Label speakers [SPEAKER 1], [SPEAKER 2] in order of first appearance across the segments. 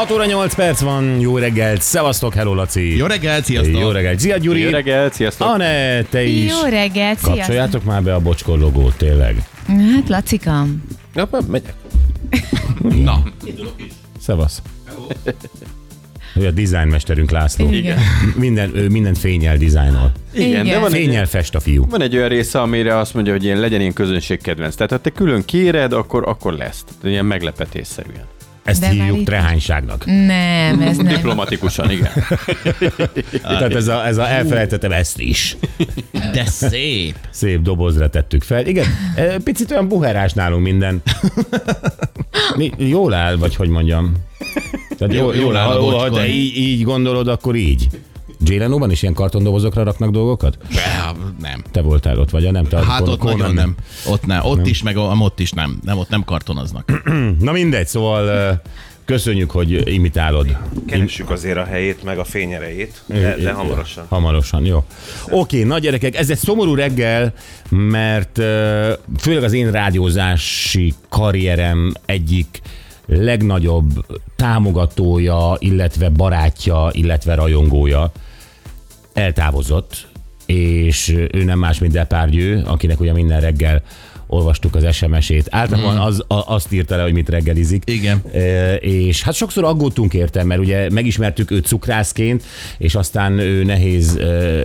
[SPEAKER 1] 6 óra 8 perc van, jó reggelt, szevasztok, hello Laci.
[SPEAKER 2] Jó reggelt, sziasztok!
[SPEAKER 1] Jó reggelt, Zia Gyuri.
[SPEAKER 3] Jó reggelt, sziasztok!
[SPEAKER 1] Ane, te is.
[SPEAKER 4] Jó reggelt, sziasztok!
[SPEAKER 1] Kapcsoljátok már be a bocskor logót, tényleg.
[SPEAKER 4] Hát, Lacikam.
[SPEAKER 3] Ja, megyek.
[SPEAKER 2] Na,
[SPEAKER 1] Szevasz. Ő a dizájnmesterünk László.
[SPEAKER 4] Igen.
[SPEAKER 1] Minden, ő mindent fényel dizájnol.
[SPEAKER 3] Igen,
[SPEAKER 4] Igen.
[SPEAKER 3] de van egy,
[SPEAKER 1] Fényel fest a fiú.
[SPEAKER 3] van egy olyan része, amire azt mondja, hogy ilyen legyen ilyen közönségkedvenc. Tehát ha te külön kéred, akkor, akkor lesz. Tehát ilyen meglepetésszerűen.
[SPEAKER 1] Ezt
[SPEAKER 4] De
[SPEAKER 1] hívjuk
[SPEAKER 4] itt-
[SPEAKER 1] trehányságnak.
[SPEAKER 4] Nem, ez nem.
[SPEAKER 3] Diplomatikusan, igen.
[SPEAKER 1] Tehát ez a, ez a elfelejtettem ezt is.
[SPEAKER 2] de szép!
[SPEAKER 1] Szép dobozra tettük fel. Igen, eh, picit olyan buherás nálunk minden. Mi, jól áll, vagy hogy mondjam. Tehát
[SPEAKER 2] Jól- jól áll a
[SPEAKER 1] ha, ha
[SPEAKER 2] bocskor.
[SPEAKER 1] te így, így gondolod, akkor így. Jay Leno-ban is ilyen kartondobozokra raknak dolgokat?
[SPEAKER 2] Be, nem.
[SPEAKER 1] Te voltál ott, vagy nem? Te
[SPEAKER 2] Hát ott
[SPEAKER 1] Conan
[SPEAKER 2] nagyon nem. Ott nem. Ott is, meg a- ott is nem. Nem, ott nem kartonoznak.
[SPEAKER 1] Na mindegy, szóval köszönjük, hogy imitálod.
[SPEAKER 5] Keressük azért a helyét, meg a fényerejét, de, de hamarosan.
[SPEAKER 1] Hamarosan, jó. Oké, nagy gyerekek, ez egy szomorú reggel, mert főleg az én rádiózási karrierem egyik legnagyobb támogatója, illetve barátja, illetve rajongója eltávozott, és ő nem más, mint Depardieu, akinek ugye minden reggel olvastuk az SMS-ét. Általában az, a, azt írta le, hogy mit reggelizik.
[SPEAKER 2] Igen.
[SPEAKER 1] E, és hát sokszor aggódtunk érte, mert ugye megismertük őt cukrászként, és aztán ő nehéz e,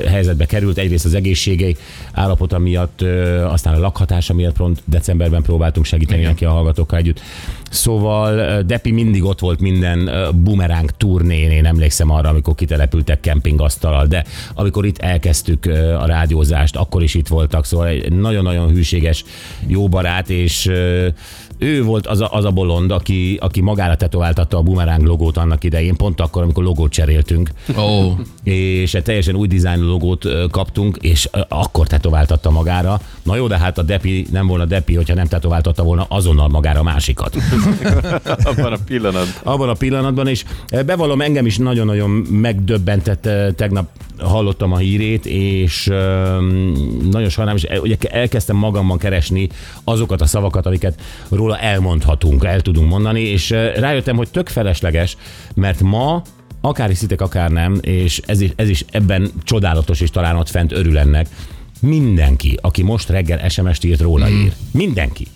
[SPEAKER 1] helyzetbe került, egyrészt az egészségei állapota miatt, e, aztán a lakhatása miatt pont decemberben próbáltunk segíteni
[SPEAKER 2] Igen.
[SPEAKER 1] neki a hallgatókkal együtt. Szóval Depi mindig ott volt minden bumeráng turnén, én emlékszem arra, amikor kitelepültek kempingasztalal, de amikor itt elkezdtük a rádiózást, akkor is itt voltak, szóval egy nagyon-nagyon hűséges, jó barát, és ő volt az a, az a bolond, aki, aki magára tetováltatta a bumeráng logót annak idején, pont akkor, amikor logót cseréltünk,
[SPEAKER 2] Ó,
[SPEAKER 1] és egy teljesen új dizájnú logót kaptunk, és akkor tetováltatta magára. Na jó, de hát a Depi nem volna Depi, hogyha nem tetováltatta volna azonnal magára a másikat.
[SPEAKER 3] Abban a pillanat.
[SPEAKER 1] Abban a pillanatban, és bevallom, engem is nagyon-nagyon megdöbbentett, tegnap hallottam a hírét, és nagyon sajnálom, és ugye elkezdtem magamban keresni azokat a szavakat, amiket róla elmondhatunk, el tudunk mondani, és rájöttem, hogy tök felesleges, mert ma akár hiszitek, akár nem, és ez is, ez is ebben csodálatos, és talán ott fent örül ennek, mindenki, aki most reggel SMS-t írt róla ír. Mindenki.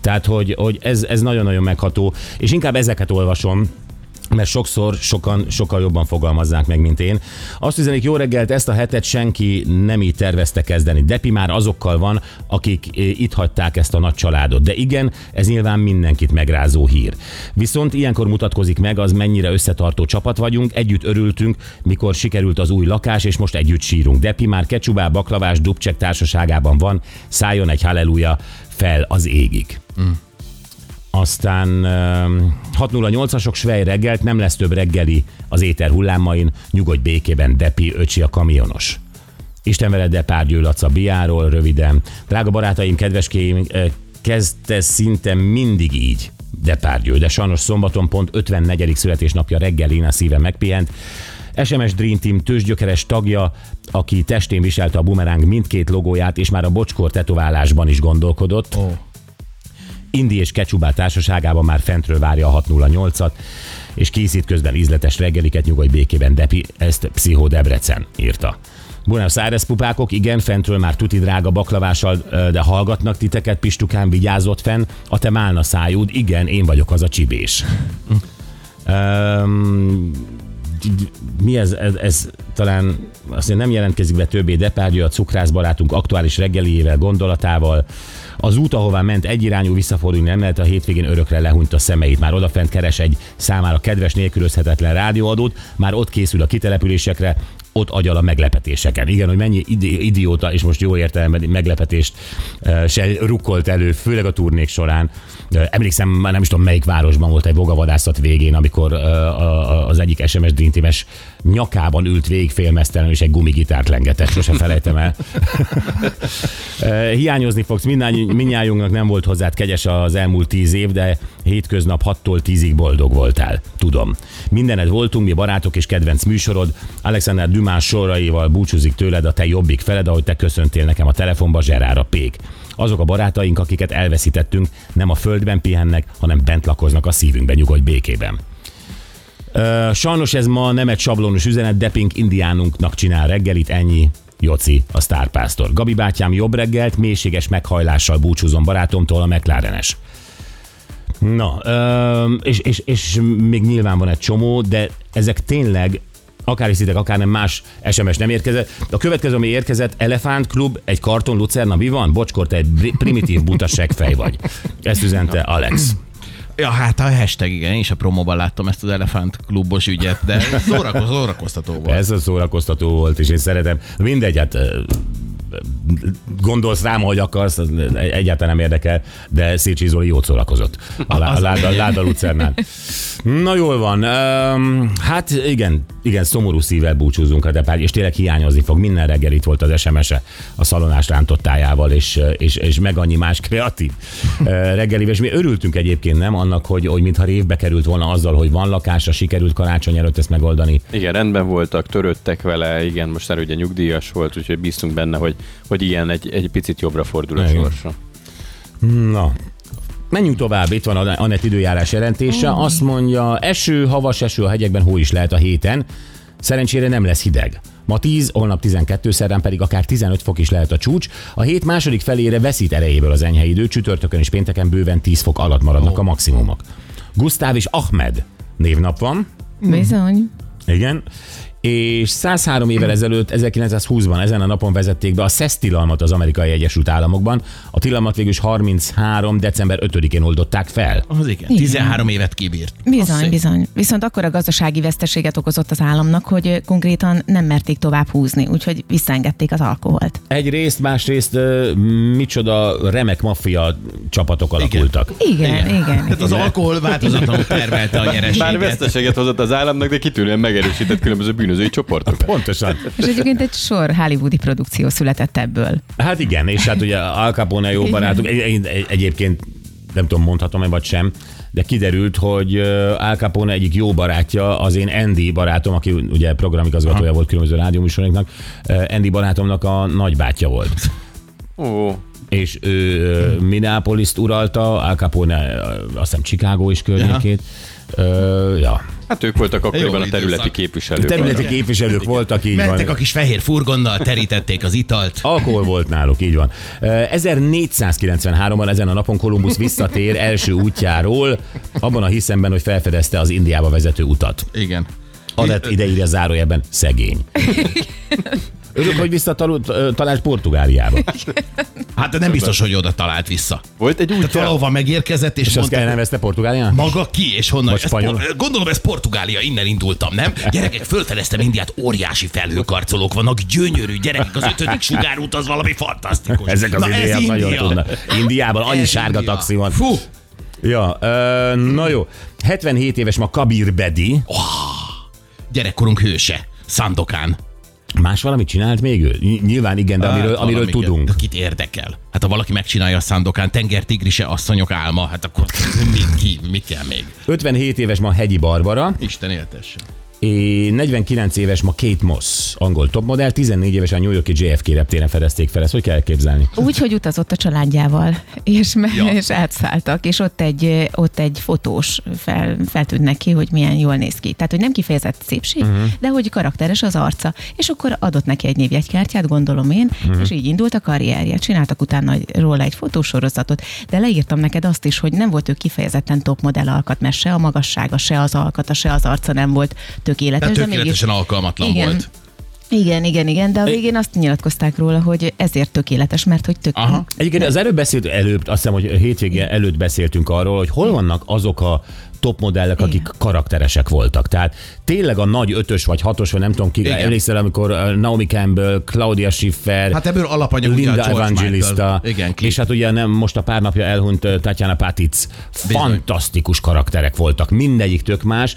[SPEAKER 1] Tehát, hogy, hogy ez, ez nagyon-nagyon megható, és inkább ezeket olvasom, mert sokszor sokan sokkal jobban fogalmazzák meg, mint én. Azt üzenik, jó reggelt, ezt a hetet senki nem így tervezte kezdeni. Depi már azokkal van, akik eh, itt hagyták ezt a nagy családot. De igen, ez nyilván mindenkit megrázó hír. Viszont ilyenkor mutatkozik meg az, mennyire összetartó csapat vagyunk, együtt örültünk, mikor sikerült az új lakás, és most együtt sírunk. Depi már kecsubá, baklavás, dubcsek társaságában van, szálljon egy halleluja fel az égig. Aztán um, 608-asok Svej reggelt, nem lesz több reggeli az éter hullámain, nyugodj békében, Depi, öcsi a kamionos. Isten veled, Depárgyő Laca Biáról, röviden. Drága barátaim, kedveskéim, kezdte szinte mindig így. Depárgyő, de sajnos szombaton pont 54. születésnapja reggel én a szíve megpihent. SMS Dream Team tőzsgyökeres tagja, aki testén viselte a bumeráng mindkét logóját, és már a bocskor tetoválásban is gondolkodott.
[SPEAKER 2] ó.
[SPEAKER 1] Indi és Kecsubá társaságában már fentről várja a 608-at, és készít közben ízletes reggeliket nyugodj békében Depi, ezt Pszichó Debrecen írta. Buenos Aires pupákok, igen, fentről már tuti drága baklavással, de hallgatnak titeket, Pistukán vigyázott fenn, a te málna szájúd, igen, én vagyok az a csibés. Mi ez, ez, ez talán azt nem jelentkezik be többé Depárgyő a cukrász barátunk aktuális reggeliével, gondolatával. Az út, ahová ment egyirányú visszafordulni nem lehet, a hétvégén örökre lehúnyt a szemeit. Már odafent keres egy számára kedves, nélkülözhetetlen rádióadót, már ott készül a kitelepülésekre, ott agyal a meglepetéseken. Igen, hogy mennyi idi- idióta, és most jó értelemben meglepetést se rukkolt elő, főleg a turnék során. Emlékszem, már nem is tudom melyik városban volt egy vogavadászat végén, amikor az egyik SMS Dream Team-es nyakában ült végig félmeztelen, és egy gumigitárt lengetett, sose felejtem el. Hiányozni fogsz, mindnyájunknak nem volt hozzád kegyes az elmúlt tíz év, de hétköznap 6-tól 10-ig boldog voltál. Tudom. Mindened voltunk, mi barátok és kedvenc műsorod. Alexander Dumás soraival búcsúzik tőled a te jobbik feled, ahogy te köszöntél nekem a telefonba, Zserára Pék. Azok a barátaink, akiket elveszítettünk, nem a földben pihennek, hanem bent lakoznak a szívünkben, nyugodj békében. Ö, sajnos ez ma nem egy sablonos üzenet, Depink indiánunknak csinál reggelit, ennyi. Joci, a sztárpásztor. Gabi bátyám jobb reggelt, mélységes meghajlással búcsúzom barátomtól, a McLarenes. Na, ö, és, és, és még nyilván van egy csomó, de ezek tényleg akár hiszitek, akár nem más SMS nem érkezett. A következő, ami érkezett, Elefánt Klub, egy karton Lucerna, mi van? Bocskor, te egy primitív buta fej vagy. Ezt üzente Alex.
[SPEAKER 2] Ja, hát a hashtag, igen, én is a promóban láttam ezt az Elefánt klubos ügyet, de szórakoz, szórakoztató volt.
[SPEAKER 1] Ez a szórakoztató volt, és én szeretem. Mindegy, hát gondolsz rám, hogy akarsz, egyáltalán nem érdekel, de Szécsi Zoli jót szórakozott a, lá, a Láda, Láda Lucernán. Na jól van, hát igen, igen, szomorú szívvel búcsúzunk a Depár, és tényleg hiányozni fog. Minden reggel itt volt az SMS-e a szalonás rántottájával, és, és, és meg annyi más kreatív reggelivel, és mi örültünk egyébként, nem annak, hogy, hogy mintha révbe került volna azzal, hogy van lakásra, sikerült karácsony előtt ezt megoldani.
[SPEAKER 3] Igen, rendben voltak, törődtek vele, igen, most már ugye nyugdíjas volt, úgyhogy bíztunk benne, hogy, hogy ilyen egy, egy picit jobbra fordul a sorsa.
[SPEAKER 1] Na, menjünk tovább. Itt van a Anett időjárás jelentése. Azt mondja, eső, havas eső a hegyekben, hó is lehet a héten. Szerencsére nem lesz hideg. Ma 10, holnap 12, szerdán pedig akár 15 fok is lehet a csúcs. A hét második felére veszít erejéből az enyhe idő, csütörtökön és pénteken bőven 10 fok alatt maradnak a maximumok. Gusztáv és Ahmed névnap van.
[SPEAKER 4] Bizony.
[SPEAKER 1] Igen. És 103 évvel ezelőtt, 1920-ban ezen a napon vezették be a SES tilalmat az amerikai Egyesült Államokban. A tilalmat végül is 33. december 5-én oldották fel.
[SPEAKER 2] Az igen, 13 évet kibírt.
[SPEAKER 4] Bizony, bizony. Viszont akkor a gazdasági veszteséget okozott az államnak, hogy konkrétan nem merték tovább húzni, úgyhogy visszaengedték az alkoholt.
[SPEAKER 1] Egyrészt, másrészt micsoda remek maffia csapatok alakultak.
[SPEAKER 4] Igen, igen. igen,
[SPEAKER 2] Hát az alkohol változatlanul termelte a
[SPEAKER 3] Bár
[SPEAKER 2] nyereséget.
[SPEAKER 3] veszteséget hozott az államnak, de kitűnően megerősített különböző bűnözői csoportokat.
[SPEAKER 1] Pontosan.
[SPEAKER 4] És egyébként egy sor hollywoodi produkció született ebből.
[SPEAKER 1] Hát igen, és hát ugye Al Capone jó barátunk, egy, egy, egy, egyébként nem tudom, mondhatom-e vagy sem, de kiderült, hogy Al Capone egyik jó barátja, az én Andy barátom, aki ugye programigazgatója volt különböző rádióműsoroknak, Andy barátomnak a nagybátyja volt.
[SPEAKER 3] Ó,
[SPEAKER 1] És ő Minneapolis-t uralta, Al Capone azt hiszem Chicago is környékét. Ö, ja.
[SPEAKER 3] hát ők voltak akkoriban a területi
[SPEAKER 2] időszak.
[SPEAKER 3] képviselők.
[SPEAKER 1] Területi képviselők voltak, így
[SPEAKER 2] Mentek a
[SPEAKER 1] van.
[SPEAKER 2] kis fehér furgonnal, terítették az italt.
[SPEAKER 1] Alkohol volt náluk, így van. Ö, 1493-ban ezen a napon Kolumbusz visszatér első útjáról, abban a hiszemben, hogy felfedezte az Indiába vezető utat.
[SPEAKER 2] Igen.
[SPEAKER 1] Adat ide írja zárójelben szegény. Örülök, hogy visszatalált Portugáliába.
[SPEAKER 2] Hát de nem biztos, hogy oda talált vissza.
[SPEAKER 3] Volt egy
[SPEAKER 2] Tehát
[SPEAKER 3] útja?
[SPEAKER 2] valahova megérkezett, és,
[SPEAKER 1] És azt
[SPEAKER 2] mondta,
[SPEAKER 1] kell nevezte Portugáliának?
[SPEAKER 2] maga ki, és honnan?
[SPEAKER 1] Vagy
[SPEAKER 2] Ez por- gondolom ez Portugália, innen indultam, nem? Gyerekek, fölfedeztem Indiát, óriási felhőkarcolók vannak, gyönyörű gyerekek, az ötödik sugárút az valami fantasztikus.
[SPEAKER 1] Ezek az
[SPEAKER 2] Na, ez
[SPEAKER 1] indiaiak nagyon
[SPEAKER 2] India.
[SPEAKER 1] tudnak. Indiában annyi
[SPEAKER 2] Ez
[SPEAKER 1] sárga
[SPEAKER 2] India.
[SPEAKER 1] taxi van.
[SPEAKER 2] Fú,
[SPEAKER 1] Ja, ö, na jó. 77 éves ma Kabir Bedi.
[SPEAKER 2] gyerekkorunk hőse, Szandokán.
[SPEAKER 1] Más valamit csinált még ő? Ny- Nyilván igen, de amiről,
[SPEAKER 2] Hát,
[SPEAKER 1] amiről tudunk.
[SPEAKER 2] De Kit érdekel? Hát ha valaki megcsinálja a Szandokán, tengertigrise asszonyok álma, hát akkor mi, ki, mi kell még?
[SPEAKER 1] 57 éves ma Hegyi Barbara,
[SPEAKER 2] Isten éltesse.
[SPEAKER 1] És 49 éves ma Kate Moss, angol topmodell, 14 évesen a New Yorki JFK reptéren fedezték fel. Ezt hogy kell elképzelni?
[SPEAKER 4] Úgy, hogy utazott a családjával, és, me-
[SPEAKER 2] Ja.
[SPEAKER 4] és átszálltak, és ott egy, ott egy fotós fel, feltűnt neki, hogy milyen jól néz ki. Tehát, hogy nem kifejezett szépség, uh-huh. de hogy karakteres az arca. És akkor adott neki egy névjegykártyát, gondolom én, uh-huh. és így indult a karrierje. Csináltak utána egy- róla egy fotósorozatot, de leírtam neked azt is, hogy nem volt ő kifejezetten topmodell alkat, mert se a magassága, se az alkata, se az arca nem volt tökéletes.
[SPEAKER 2] Tehát tökéletesen alkalmatlan
[SPEAKER 4] Igen.
[SPEAKER 2] volt.
[SPEAKER 4] Igen, igen, igen, de a végén azt nyilatkozták róla, hogy ezért tökéletes, mert hogy tök,
[SPEAKER 2] Aha.
[SPEAKER 1] Egyébként az előbb beszélt, előbb, azt hiszem, hogy hétvége előtt beszéltünk arról, hogy hol vannak azok a top modellek, akik
[SPEAKER 4] Igen.
[SPEAKER 1] karakteresek voltak. Tehát tényleg a nagy ötös vagy hatos, vagy nem tudom ki,
[SPEAKER 2] Igen.
[SPEAKER 1] emlékszel, amikor uh, Naomi Campbell, Claudia Schiffer,
[SPEAKER 2] Hát ebből alapanyag ugye a
[SPEAKER 1] Linda
[SPEAKER 2] George
[SPEAKER 1] Evangelista.
[SPEAKER 2] Igen, klip.
[SPEAKER 1] és hát ugye nem most a pár napja elhunyt uh, Tatjana Patic. Fantasztikus karakterek voltak, mindegyik tök más.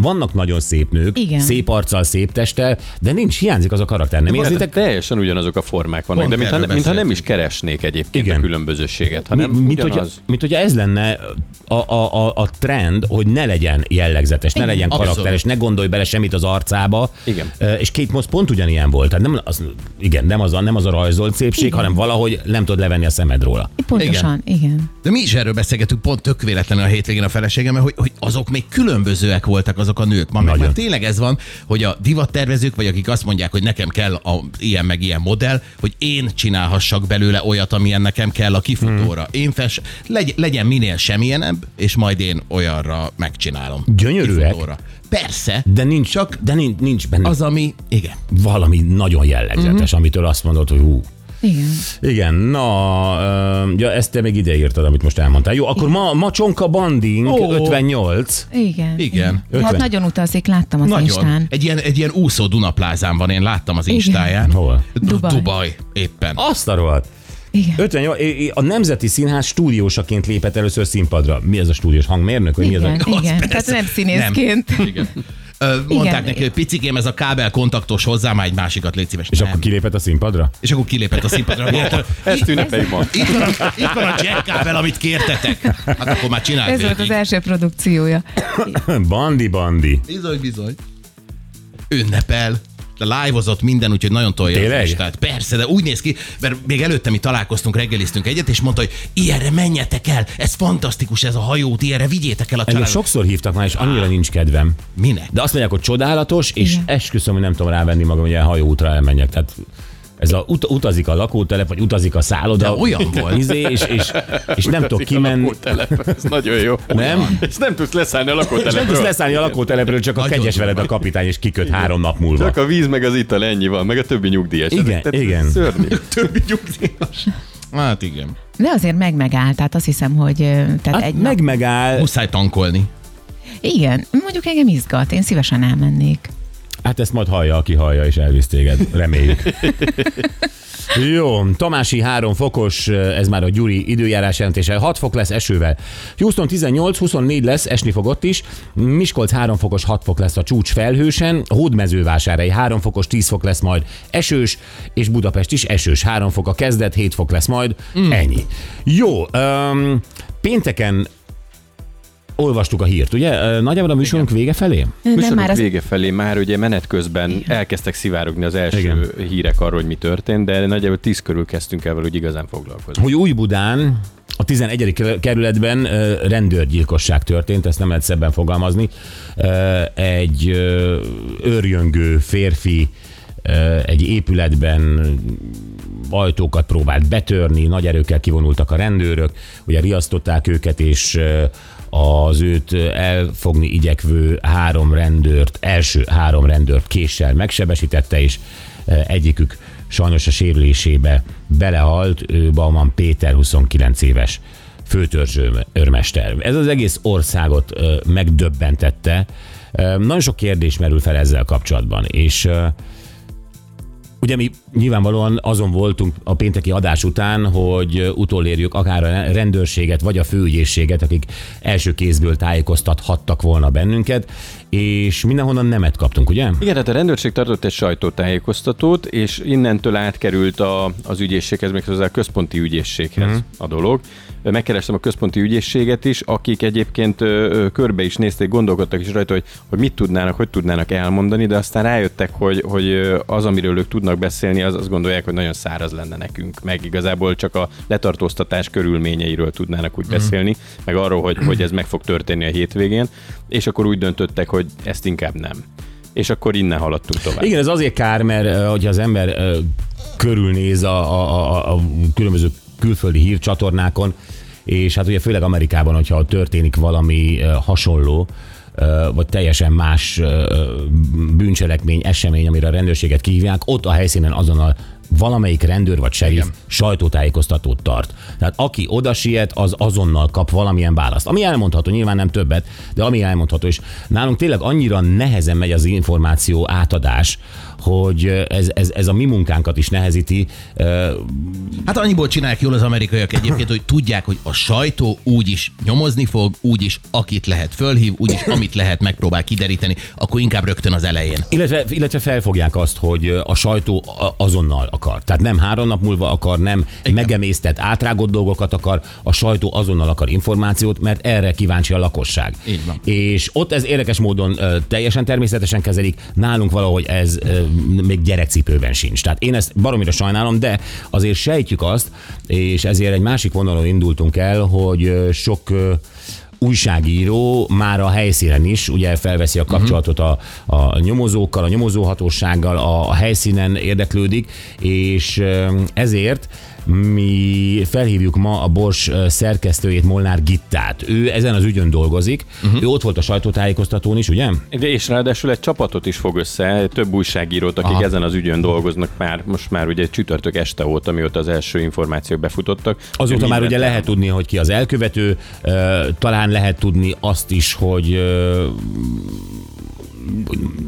[SPEAKER 1] Vannak nagyon szép nők,
[SPEAKER 4] Igen.
[SPEAKER 1] szép arccal, szép testtel, de nincs, hiányzik az a karakter. Nem
[SPEAKER 3] Érzitek? Teljesen ugyanazok a formák vannak,
[SPEAKER 2] Pont
[SPEAKER 3] de mintha, mintha nem is keresnék egyébként
[SPEAKER 1] Igen.
[SPEAKER 3] a különbözőséget,
[SPEAKER 1] Mi,
[SPEAKER 3] hanem
[SPEAKER 1] mint, hogyha,
[SPEAKER 3] ugyanaz.
[SPEAKER 1] mint hogyha ez lenne a, a, a, a trend, hogy ne legyen jellegzetes, ne legyen
[SPEAKER 2] Abszolút.
[SPEAKER 1] karakteres, ne gondolj bele semmit az arcába.
[SPEAKER 3] Igen.
[SPEAKER 1] És Kate Moss pont ugyanilyen volt. Tehát nem az, igen, nem az a, nem az a rajzolt szépség,
[SPEAKER 4] Igen.
[SPEAKER 1] hanem valahogy nem tudod levenni a szemed róla.
[SPEAKER 4] Pontosan, igen. igen.
[SPEAKER 2] De mi is erről beszélgetünk pont tök véletlenül a hétvégén a feleségemmel, hogy, hogy azok még különbözőek voltak azok a nők. Ma meg
[SPEAKER 1] Nagyon.
[SPEAKER 2] már tényleg ez van, hogy a divattervezők, vagy akik azt mondják, hogy nekem kell a ilyen meg ilyen modell, hogy én csinálhassak belőle olyat, amilyen nekem kell a kifutóra.
[SPEAKER 1] Hmm.
[SPEAKER 2] Én fes, legy, legyen minél semmilyenebb, és majd én olyanra megcsinálom.
[SPEAKER 1] Gyönyörűek.
[SPEAKER 2] Persze,
[SPEAKER 1] De nincs, Csak de nincs, nincs benne az
[SPEAKER 2] ami, igen.
[SPEAKER 1] valami nagyon jellegzetes,
[SPEAKER 4] Mhm.
[SPEAKER 1] amitől azt mondod, hogy hú.
[SPEAKER 4] Igen.
[SPEAKER 1] Igen, na, ja, ezt te még ideírtad, amit most elmondtál. Jó, akkor ma, ma Csonka Banding.
[SPEAKER 4] Igen.
[SPEAKER 1] 58.
[SPEAKER 2] Igen.
[SPEAKER 4] igen. Hát
[SPEAKER 1] Ötven.
[SPEAKER 4] nagyon utazik, láttam az
[SPEAKER 2] Nagyon.
[SPEAKER 4] Instán.
[SPEAKER 2] Egy ilyen, egy ilyen úszó Dunaplázán van, én láttam az
[SPEAKER 4] Igen.
[SPEAKER 2] Instáján.
[SPEAKER 1] Hol?
[SPEAKER 2] Du-
[SPEAKER 4] Dubaj.
[SPEAKER 2] Dubaj, éppen.
[SPEAKER 1] Azt a rohadt.
[SPEAKER 4] Igen.
[SPEAKER 1] 58, a Nemzeti Színház stúdiósaként lépett először színpadra. Mi ez a stúdiós hangmérnök? Vagy mi ez
[SPEAKER 4] Igen,
[SPEAKER 1] a...
[SPEAKER 4] igen.
[SPEAKER 2] Az
[SPEAKER 4] Tehát nem színészként.
[SPEAKER 2] Nem. Igen. Ö, mondták
[SPEAKER 4] Igen.
[SPEAKER 2] neki, hogy picikém, ez a kábel kontaktos hozzá, már egy másikat légy szíves.
[SPEAKER 1] És
[SPEAKER 2] Nem.
[SPEAKER 1] akkor kilépett a színpadra?
[SPEAKER 2] és akkor kilépett a színpadra.
[SPEAKER 3] Ezt ünnepeljük ma.
[SPEAKER 2] Itt van, a, itt van a jack kábel, amit kértetek. Hát akkor már csináld
[SPEAKER 4] Ez volt az első produkciója.
[SPEAKER 1] Bandi, bandi.
[SPEAKER 2] Bizony, bizony. Ünnepel. Live-ozott minden, úgyhogy nagyon tolja
[SPEAKER 1] Tényleg?
[SPEAKER 2] az listát. Persze, de úgy néz ki, mert még előtte mi találkoztunk, reggeliztünk egyet, és mondta, hogy ilyenre menjetek el, ez fantasztikus ez a hajót, ilyenre vigyétek el a
[SPEAKER 1] Engem
[SPEAKER 2] családot.
[SPEAKER 1] sokszor hívtak már, és annyira nincs kedvem.
[SPEAKER 2] Minek?
[SPEAKER 1] De azt mondják, hogy csodálatos, és
[SPEAKER 4] Igen.
[SPEAKER 1] esküszöm, hogy nem tudom rávenni magam, hogy ilyen hajóútra elmenjek. Tehát ez a, ut- utazik a lakótelep, vagy utazik a szálloda.
[SPEAKER 2] De olyan volt.
[SPEAKER 1] Izé, és, és, és nem tudok
[SPEAKER 3] a
[SPEAKER 1] kimenni.
[SPEAKER 3] lakótelep, Ez nagyon jó.
[SPEAKER 1] Nem?
[SPEAKER 3] És nem tudsz leszállni a
[SPEAKER 1] És nem tudsz
[SPEAKER 3] lakótelepről.
[SPEAKER 1] leszállni a lakótelepről, csak a
[SPEAKER 2] Nagyon
[SPEAKER 1] kegyes veled a kapitány, és kiköt három nap múlva.
[SPEAKER 3] Csak a víz meg az ital ennyi van, meg a többi nyugdíjas.
[SPEAKER 1] Igen,
[SPEAKER 3] Ez- tehát ez
[SPEAKER 1] igen.
[SPEAKER 3] Szörnyű.
[SPEAKER 2] Többi nyugdíjas. Hát igen.
[SPEAKER 4] De azért meg megáll, tehát azt hiszem, hogy tehát
[SPEAKER 1] Hát
[SPEAKER 4] egy
[SPEAKER 1] meg
[SPEAKER 4] nap...
[SPEAKER 1] megáll.
[SPEAKER 2] Muszáj tankolni.
[SPEAKER 4] Igen, mondjuk engem izgat, én szívesen elmennék.
[SPEAKER 1] Hát ezt majd hallja, aki hallja, és elvisz téged. Reméljük. Jó, Tamási 3 fokos, ez már a Gyuri időjárás jelentése. 6 fok lesz esővel. Houston 18, 24 lesz, esni fog ott is. Miskolc 3 fokos, 6 fok lesz a csúcs felhősen. Hódmezővásárhely 3 fokos, 10 fok lesz majd esős, és Budapest is esős. 3 fok a kezdet, 7 fok lesz majd. Mm. Ennyi. Jó, um, pénteken olvastuk a hírt, ugye? Nagyjából a műsorunk vége felé?
[SPEAKER 4] Nem
[SPEAKER 3] Műsorunk
[SPEAKER 4] már az...
[SPEAKER 3] vége felé már ugye menet közben elkezdtek szivárogni az első
[SPEAKER 1] Igen.
[SPEAKER 3] hírek arról, hogy mi történt, de nagyjából tíz körül kezdtünk el úgy igazán foglalkozni.
[SPEAKER 1] hogy Új-Budán a 11. kerületben rendőrgyilkosság történt, ezt nem lehet szebben fogalmazni. Egy ö, őrjöngő férfi egy épületben ajtókat próbált betörni, nagy erőkkel kivonultak a rendőrök, ugye riasztották őket, és az őt elfogni igyekvő három rendőrt, első három rendőrt késsel megsebesítette, és ö, egyikük sajnos a sérülésébe belehalt, ő Bauman Péter, 29 éves főtörzső őrmester. Ez az egész országot ö, megdöbbentette. Ö, Nagyon sok kérdés merül fel ezzel kapcsolatban, és Ugye mi nyilvánvalóan azon voltunk a pénteki adás után, hogy utolérjük akár a rendőrséget, vagy a főügyészséget, akik első kézből tájékoztathattak volna bennünket, és mindenhonnan nemet kaptunk, ugye?
[SPEAKER 3] Igen, tehát a rendőrség tartott egy sajtótájékoztatót, és innentől átkerült a, az ügyészséghez, méghozzá a központi ügyészséghez uh-huh. a dolog. Megkerestem a központi ügyészséget is, akik egyébként ö, körbe is nézték, gondolkodtak is rajta, hogy, hogy mit tudnának, hogy tudnának elmondani, de aztán rájöttek, hogy, hogy az, amiről ők tudnak beszélni, az azt gondolják, hogy nagyon száraz lenne nekünk. Meg igazából csak a letartóztatás körülményeiről tudnának úgy beszélni, meg arról, hogy, hogy ez meg fog történni a hétvégén, és akkor úgy döntöttek, hogy ezt inkább nem. És akkor innen haladtunk tovább.
[SPEAKER 1] Igen, ez azért kár, mert hogyha az ember körülnéz a, a, a, a különböző külföldi hírcsatornákon, és hát ugye főleg Amerikában, hogyha történik valami hasonló, vagy teljesen más bűncselekmény, esemény, amire a rendőrséget kihívják, ott a helyszínen azonnal valamelyik rendőr vagy serif sajtótájékoztatót tart. Tehát aki oda siet, az azonnal kap valamilyen választ. Ami elmondható, nyilván nem többet, de ami elmondható, és nálunk tényleg annyira nehezen megy az információ átadás, hogy ez, ez, ez a mi munkánkat is nehezíti.
[SPEAKER 2] Hát annyiból csinálják jól az amerikaiak egyébként, hogy tudják, hogy a sajtó úgyis nyomozni fog, úgyis akit lehet fölhív, úgyis amit lehet megpróbál kideríteni, akkor inkább rögtön az elején.
[SPEAKER 1] Illetve, illetve felfogják azt, hogy a sajtó azonnal akar. Tehát nem három nap múlva akar, nem Igen. megemésztett, átrágott dolgokat akar, a sajtó azonnal akar információt, mert erre kíváncsi a lakosság.
[SPEAKER 2] Így van.
[SPEAKER 1] És ott ez érdekes módon teljesen természetesen kezelik, nálunk valahogy ez még gyerekcipőben sincs. Tehát én ezt baromira sajnálom, de azért sejtjük azt, és ezért egy másik vonalon indultunk el, hogy sok újságíró már a helyszínen is ugye felveszi a kapcsolatot a, a nyomozókkal, a nyomozóhatósággal, a, a helyszínen érdeklődik, és ezért mi felhívjuk ma a Bors szerkesztőjét, Molnár Gittát. Ő ezen az ügyön dolgozik, uh-huh. ő ott volt a sajtótájékoztatón is, ugye?
[SPEAKER 3] De és ráadásul egy csapatot is fog össze, több újságírót, akik Aha. ezen az ügyön dolgoznak már, most már ugye csütörtök este óta, mióta az első információk befutottak.
[SPEAKER 1] Azóta már ugye lehet tudni, hogy ki az elkövető, talán lehet tudni azt is, hogy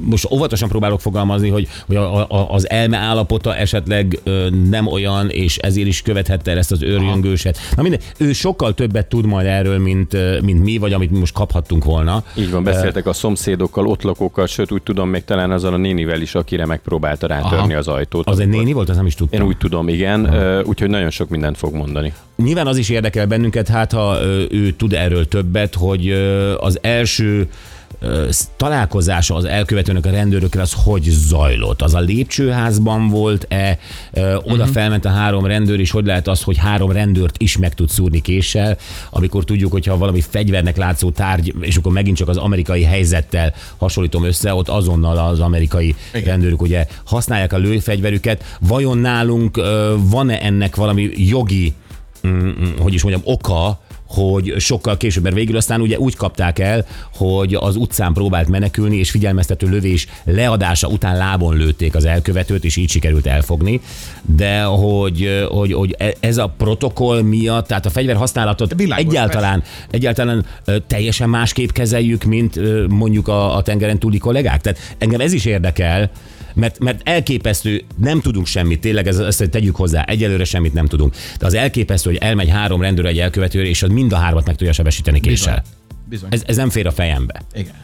[SPEAKER 1] most óvatosan próbálok fogalmazni, hogy, hogy a, a, az elme állapota esetleg ö, nem olyan, és ezért is követhette el ezt az őrjöngőset. Na minden, ő sokkal többet tud majd erről, mint, mint mi, vagy amit mi most kaphattunk volna.
[SPEAKER 3] Így van, beszéltek a szomszédokkal, ott lakókkal, sőt úgy tudom, még talán azzal a nénivel is, akire megpróbálta rátörni
[SPEAKER 1] Aha.
[SPEAKER 3] az ajtót.
[SPEAKER 1] Az egy néni volt, az nem is tudtam.
[SPEAKER 3] Én úgy tudom, igen, ö, úgyhogy nagyon sok mindent fog mondani.
[SPEAKER 1] Nyilván az is érdekel bennünket, hát ha ő tud erről többet, hogy az első találkozása az elkövetőnek a rendőrökkel az hogy zajlott? Az a lépcsőházban volt-e? Oda uh-huh. felment a három rendőr, és hogy lehet az, hogy három rendőrt is meg tud szúrni késsel, amikor tudjuk, hogyha valami fegyvernek látszó tárgy, és akkor megint csak az amerikai helyzettel hasonlítom össze, ott azonnal az amerikai Igen. rendőrök ugye használják a lőfegyverüket. Vajon nálunk van-e ennek valami jogi mm, hogy is mondjam, oka, hogy sokkal később, mert végül aztán ugye úgy kapták el, hogy az utcán próbált menekülni, és figyelmeztető lövés leadása után lábon lőtték az elkövetőt, és így sikerült elfogni. De hogy, hogy, hogy e- ez a protokoll miatt, tehát a fegyver használatot
[SPEAKER 2] Világos,
[SPEAKER 1] egyáltalán, egyáltalán ö, teljesen másképp kezeljük, mint mondjuk a, a tengeren túli kollégák. Tehát engem ez is érdekel, mert, mert elképesztő, nem tudunk semmit, tényleg ez, ezt tegyük hozzá, egyelőre semmit nem tudunk. De az elképesztő, hogy elmegy három rendőr egy elkövetőre, és az mind a hármat meg tudja sebesíteni késsel.
[SPEAKER 2] Bizony.
[SPEAKER 1] Ez, ez nem fér a fejembe.
[SPEAKER 2] Igen.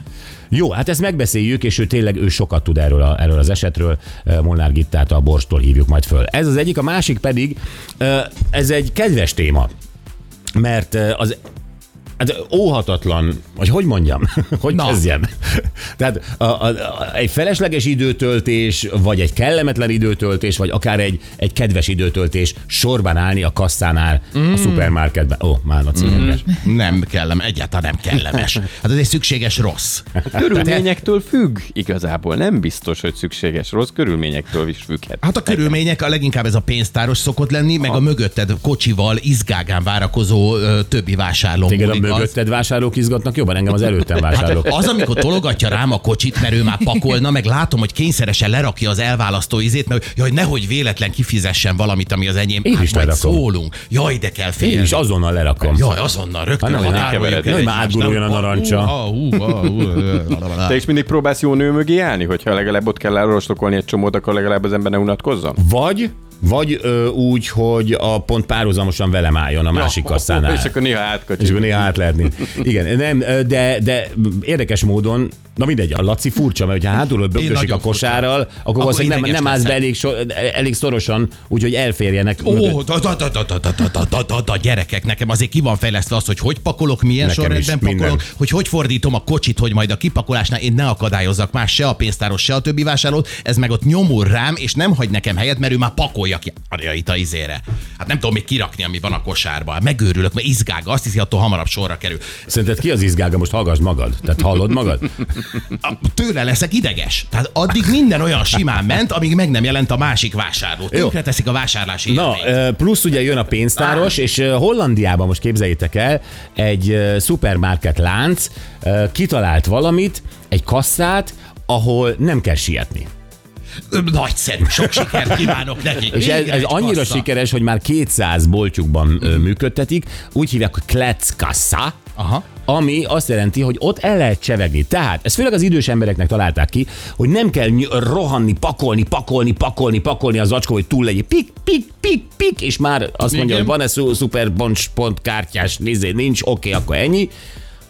[SPEAKER 1] Jó, hát ezt megbeszéljük, és ő tényleg ő sokat tud erről, a, erről az esetről. Eh, Molnár Gittát a Borstól hívjuk majd föl. Ez az egyik, a másik pedig, eh, ez egy kedves téma, mert eh, az Hát óhatatlan, vagy hogy mondjam, hogy
[SPEAKER 2] Na.
[SPEAKER 1] kezdjem. Tehát a, a, a, egy felesleges időtöltés, vagy egy kellemetlen időtöltés, vagy akár egy, egy kedves időtöltés sorban állni a kasszánál mm. a szupermarketben. Ó, már a. Mm.
[SPEAKER 2] Nem kellem, egyáltalán nem kellemes. Hát ez egy szükséges rossz.
[SPEAKER 3] Körülményektől függ igazából, nem biztos, hogy szükséges rossz, körülményektől is függhet.
[SPEAKER 2] Hát a körülmények a leginkább ez a pénztáros szokott lenni, meg a mögötted kocsival izgágán várakozó ö, többi vásárló.
[SPEAKER 1] Téged a
[SPEAKER 2] múlik az.
[SPEAKER 1] mögötted vásárlók izgatnak jobban, engem az előttem vásárlók.
[SPEAKER 2] Az, amikor tologatja rám a kocsit, mert ő már pakolna, meg látom, hogy kényszeresen lerakja az elválasztó izét, mert jaj, nehogy véletlen kifizessen valamit, ami az enyém.
[SPEAKER 1] Én
[SPEAKER 2] hát
[SPEAKER 1] is
[SPEAKER 2] majd
[SPEAKER 1] lerakom.
[SPEAKER 2] szólunk. Jaj, de kell félni.
[SPEAKER 1] Én is azonnal lerakom.
[SPEAKER 2] Jaj, azonnal, rögtön
[SPEAKER 1] Hát nem, keveredj.
[SPEAKER 2] el
[SPEAKER 1] Nehogy már átguruljon
[SPEAKER 2] nem?
[SPEAKER 1] a narancsa.
[SPEAKER 3] Te is mindig próbálsz jó nő mögé állni, hogyha legalább ott kell elrostokolni egy csomót, akkor legalább az ember ne unatkozzon?
[SPEAKER 1] Vagy, vagy ö, úgy, hogy a pont párhuzamosan velem álljon a másik kasszánál.
[SPEAKER 3] És akkor néha
[SPEAKER 1] És
[SPEAKER 3] átkacsik.
[SPEAKER 1] akkor néha át lehetni. Igen, nem, de, de érdekes módon, Na mindegy, a Laci furcsa, mert ha hátulról bögdösik a kosárral, furcsa. akkor, akkor nem, nem állsz be elég, so, elég szorosan, úgyhogy elférjenek.
[SPEAKER 2] Ó, gyerekek, nekem azért ki van fejlesztve az, hogy hogy pakolok, milyen sorrendben pakolok, hogy hogy fordítom a kocsit, hogy majd a kipakolásnál én ne akadályozzak más se a pénztáros, se a többi vásárlót, ez meg ott nyomul rám, és nem hagy nekem helyet, mert ő már pakolja ki a itt a izére. Hát nem tudom még kirakni, ami van a kosárba. Megőrülök, mert izgága, azt hiszi, attól hamarabb sorra kerül.
[SPEAKER 1] Szerinted ki az izgága? Most hallgass magad. Tehát hallod magad?
[SPEAKER 2] Tőle leszek ideges. Tehát addig minden olyan simán ment, amíg meg nem jelent a másik vásárló. Tönkre teszik a vásárlási
[SPEAKER 1] Na,
[SPEAKER 2] élményt.
[SPEAKER 1] plusz ugye jön a pénztáros, és Hollandiában most képzeljétek el, egy szupermarket lánc kitalált valamit, egy kasszát, ahol nem kell sietni.
[SPEAKER 2] Nagyszerű, sok sikert kívánok nekik.
[SPEAKER 1] És ez, ez annyira
[SPEAKER 2] kassa.
[SPEAKER 1] sikeres, hogy már 200 boltjukban működtetik, úgy hívják, hogy Kleckassa,
[SPEAKER 2] Aha.
[SPEAKER 1] Ami azt jelenti, hogy ott el lehet csevegni. Tehát, ezt főleg az idős embereknek találták ki, hogy nem kell rohanni, pakolni, pakolni, pakolni, pakolni az zacskó, hogy túl legyen. Pik, pik, pik, pik, és már azt mondja,
[SPEAKER 2] Igen.
[SPEAKER 1] hogy van-e szu- szuper boncs pont kártyás, nézé, nincs, oké, akkor ennyi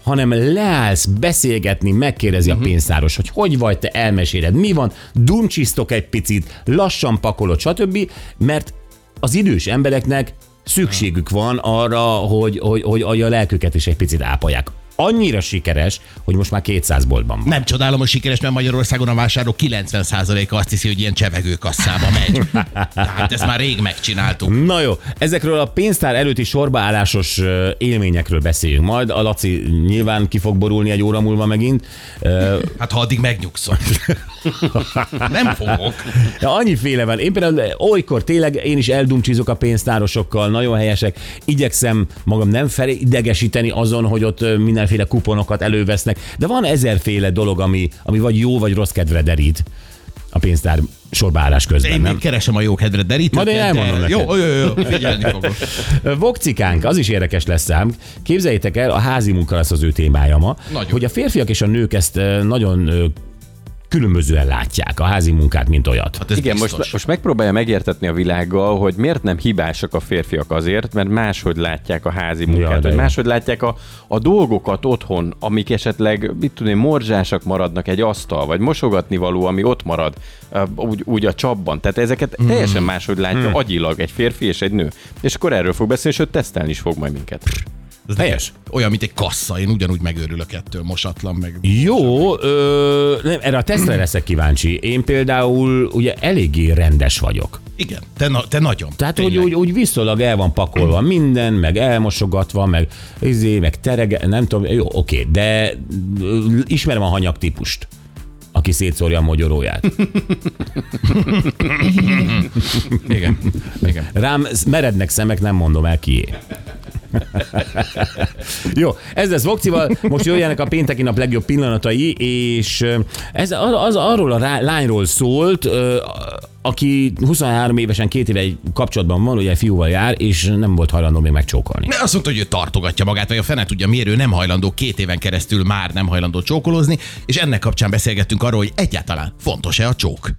[SPEAKER 1] hanem leállsz beszélgetni, megkérdezi
[SPEAKER 2] Mhm.
[SPEAKER 1] a pénztáros, hogy hogy vagy, te elmeséled, mi van, dumcsisztok egy picit, lassan pakolod, stb., mert az idős embereknek szükségük van arra, hogy, hogy, hogy, a lelküket is egy picit ápolják. Annyira sikeres, hogy most már 200 boltban van.
[SPEAKER 2] Nem csodálom, hogy sikeres, mert Magyarországon a vásárlók 90%-a azt hiszi, hogy ilyen csevegő kasszába megy. Tehát ezt már rég megcsináltuk.
[SPEAKER 1] Na jó, ezekről a pénztár előtti sorbaállásos élményekről beszéljünk majd. A Laci nyilván ki fog borulni egy óra múlva megint.
[SPEAKER 2] Hát ha addig megnyugszom. Nem fogok.
[SPEAKER 1] De annyiféle van. Én például olykor tényleg én is eldumcsizok a pénztárosokkal, nagyon helyesek. Igyekszem magam nem felidegesíteni azon, hogy ott ö, mindenféle kuponokat elővesznek. De van ezerféle dolog, ami, ami vagy jó, vagy rossz kedvre derít a pénztár sorbaállás közben.
[SPEAKER 2] Én
[SPEAKER 1] nem?
[SPEAKER 2] keresem a jó kedvet derítőt.
[SPEAKER 1] Majd én elmondom neked.
[SPEAKER 2] Jó, jó, jó, jó, figyelni fogok.
[SPEAKER 1] Vokcikánk, az is érdekes lesz szám. Képzeljétek el, a házi munka lesz az ő témája ma,
[SPEAKER 2] Nagyon.
[SPEAKER 1] hogy a férfiak és a nők ezt nagyon különbözően látják, a házi munkát, mint olyat.
[SPEAKER 2] Hát ez
[SPEAKER 3] Igen,
[SPEAKER 2] biztos.
[SPEAKER 3] most, most megpróbálja megértetni a világgal, hogy miért nem hibásak a férfiak azért, mert máshogy látják a házi munkát,
[SPEAKER 1] Ja,
[SPEAKER 3] vagy máshogy látják a, a dolgokat otthon, amik esetleg, mit tudom én, morzsásak maradnak egy asztal, vagy mosogatni való, ami ott marad, úgy, úgy a csapban. Tehát ezeket
[SPEAKER 1] Hmm.
[SPEAKER 3] teljesen máshogy látja agyilag egy férfi és egy nő. És akkor erről fog beszélni, sőt tesztelni is fog majd minket.
[SPEAKER 2] Ez
[SPEAKER 1] Helyes.
[SPEAKER 2] Olyan, mint egy kassa. Én ugyanúgy megőrülök ettől, mosatlan meg.
[SPEAKER 1] Jó, ö, nem, erre a tesztre leszek kíváncsi. Én például ugye eléggé rendes vagyok.
[SPEAKER 2] Igen, te, na, te nagyon.
[SPEAKER 1] Tehát, hogy úgy, úgy viszonylag el van pakolva minden, meg elmosogatva, meg izé, meg terege, nem tudom, jó, oké, de ismerem a hanyag típust aki szétszórja a mogyoróját.
[SPEAKER 2] Igen, igen.
[SPEAKER 1] Rám merednek szemek, nem mondom el kié. Jó, ez lesz Vokcival, most jöjjenek a pénteki nap legjobb pillanatai, és ez az, az arról a rá, lányról szólt, aki 23 évesen két éve egy kapcsolatban van, ugye fiúval jár, és nem volt hajlandó még megcsókolni.
[SPEAKER 2] De azt mondta, hogy ő tartogatja magát, vagy a fene tudja, miért ő nem hajlandó két éven keresztül már nem hajlandó csókolózni, és ennek kapcsán beszélgettünk arról, hogy egyáltalán fontos-e a csók.